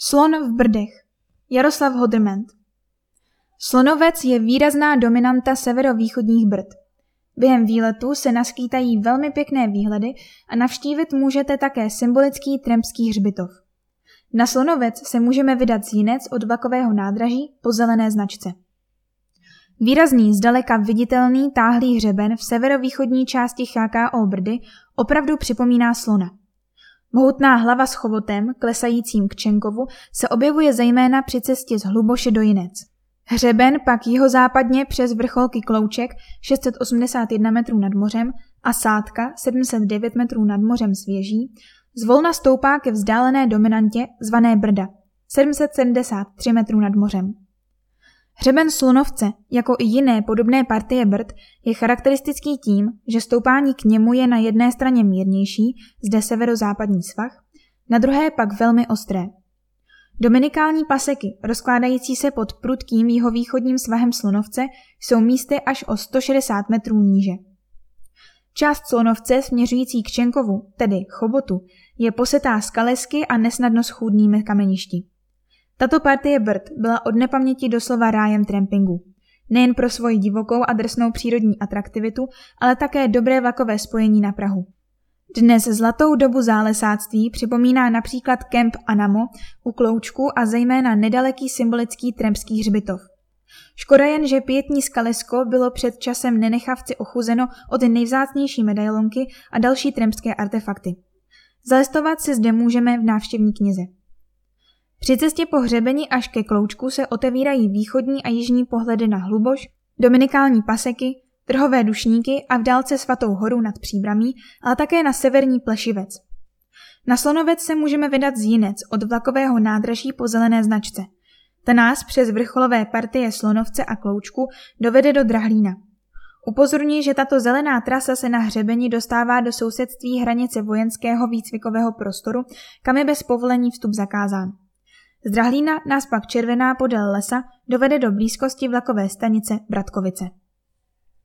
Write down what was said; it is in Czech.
Slon v Brdech. Jaroslav Hodrment. Slonovec je výrazná dominanta severovýchodních Brd. Během výletu se naskýtají velmi pěkné výhledy a navštívit můžete také symbolický Trempský hřbitov. Na Slonovec se můžeme vydat z Jinec od vlakového nádraží po zelené značce. Výrazný, zdaleka viditelný táhlý hřeben v severovýchodní části CHKO Brdy opravdu připomíná slona. Mohutná hlava s chovotem, klesajícím k Čenkovu, se objevuje zejména při cestě z Hluboše do Jinec. Hřeben pak jihozápadně přes vrcholky Klouček 681 metrů nad mořem a Sádka 709 metrů nad mořem svěží zvolna stoupá ke vzdálené dominantě zvané Brda 773 metrů nad mořem. Hřeben Slunovce, jako i jiné podobné partie Brd, je charakteristický tím, že stoupání k němu je na jedné straně mírnější, zde severozápadní svah, na druhé pak velmi ostré. Dominikální paseky, rozkládající se pod prudkým jihovýchodním svahem Slonovce, jsou místy až o 160 metrů níže. Část Slonovce směřující k Čenkovu, tedy Chobotu, je posetá skalesky a nesnadno schůdnými kameništi. Tato partie Brd byla od nepaměti doslova rájem trampingu. Nejen pro svoji divokou a drsnou přírodní atraktivitu, ale také dobré vlakové spojení na Prahu. Dnes zlatou dobu zálesáctví připomíná například kemp Anamo u Kloučku a zejména nedaleký symbolický trempský hřbitov. Škoda jen, že pětní skalesko bylo před časem nenechavci ochuzeno od nejvzácnější medailonky a další trempské artefakty. Zalistovat si zde můžeme v návštěvní knize. Při cestě po hřebení až ke Kloučku se otevírají východní a jižní pohledy na Hluboš, dominikální paseky, trhové dušníky a v dálce svatou horu nad Příbramí, ale také na severní Plešivec. Na Slonovec se můžeme vydat z Jinec od vlakového nádraží po zelené značce. Ta nás přes vrcholové partie Slonovce a Kloučku dovede do Drahlína. Upozorní, že tato zelená trasa se na hřebeni dostává do sousedství hranice vojenského výcvikového prostoru, kam je bez povolení vstup zakázán. Z Drahlína nás pak červená podél lesa dovede do blízkosti vlakové stanice Bratkovice.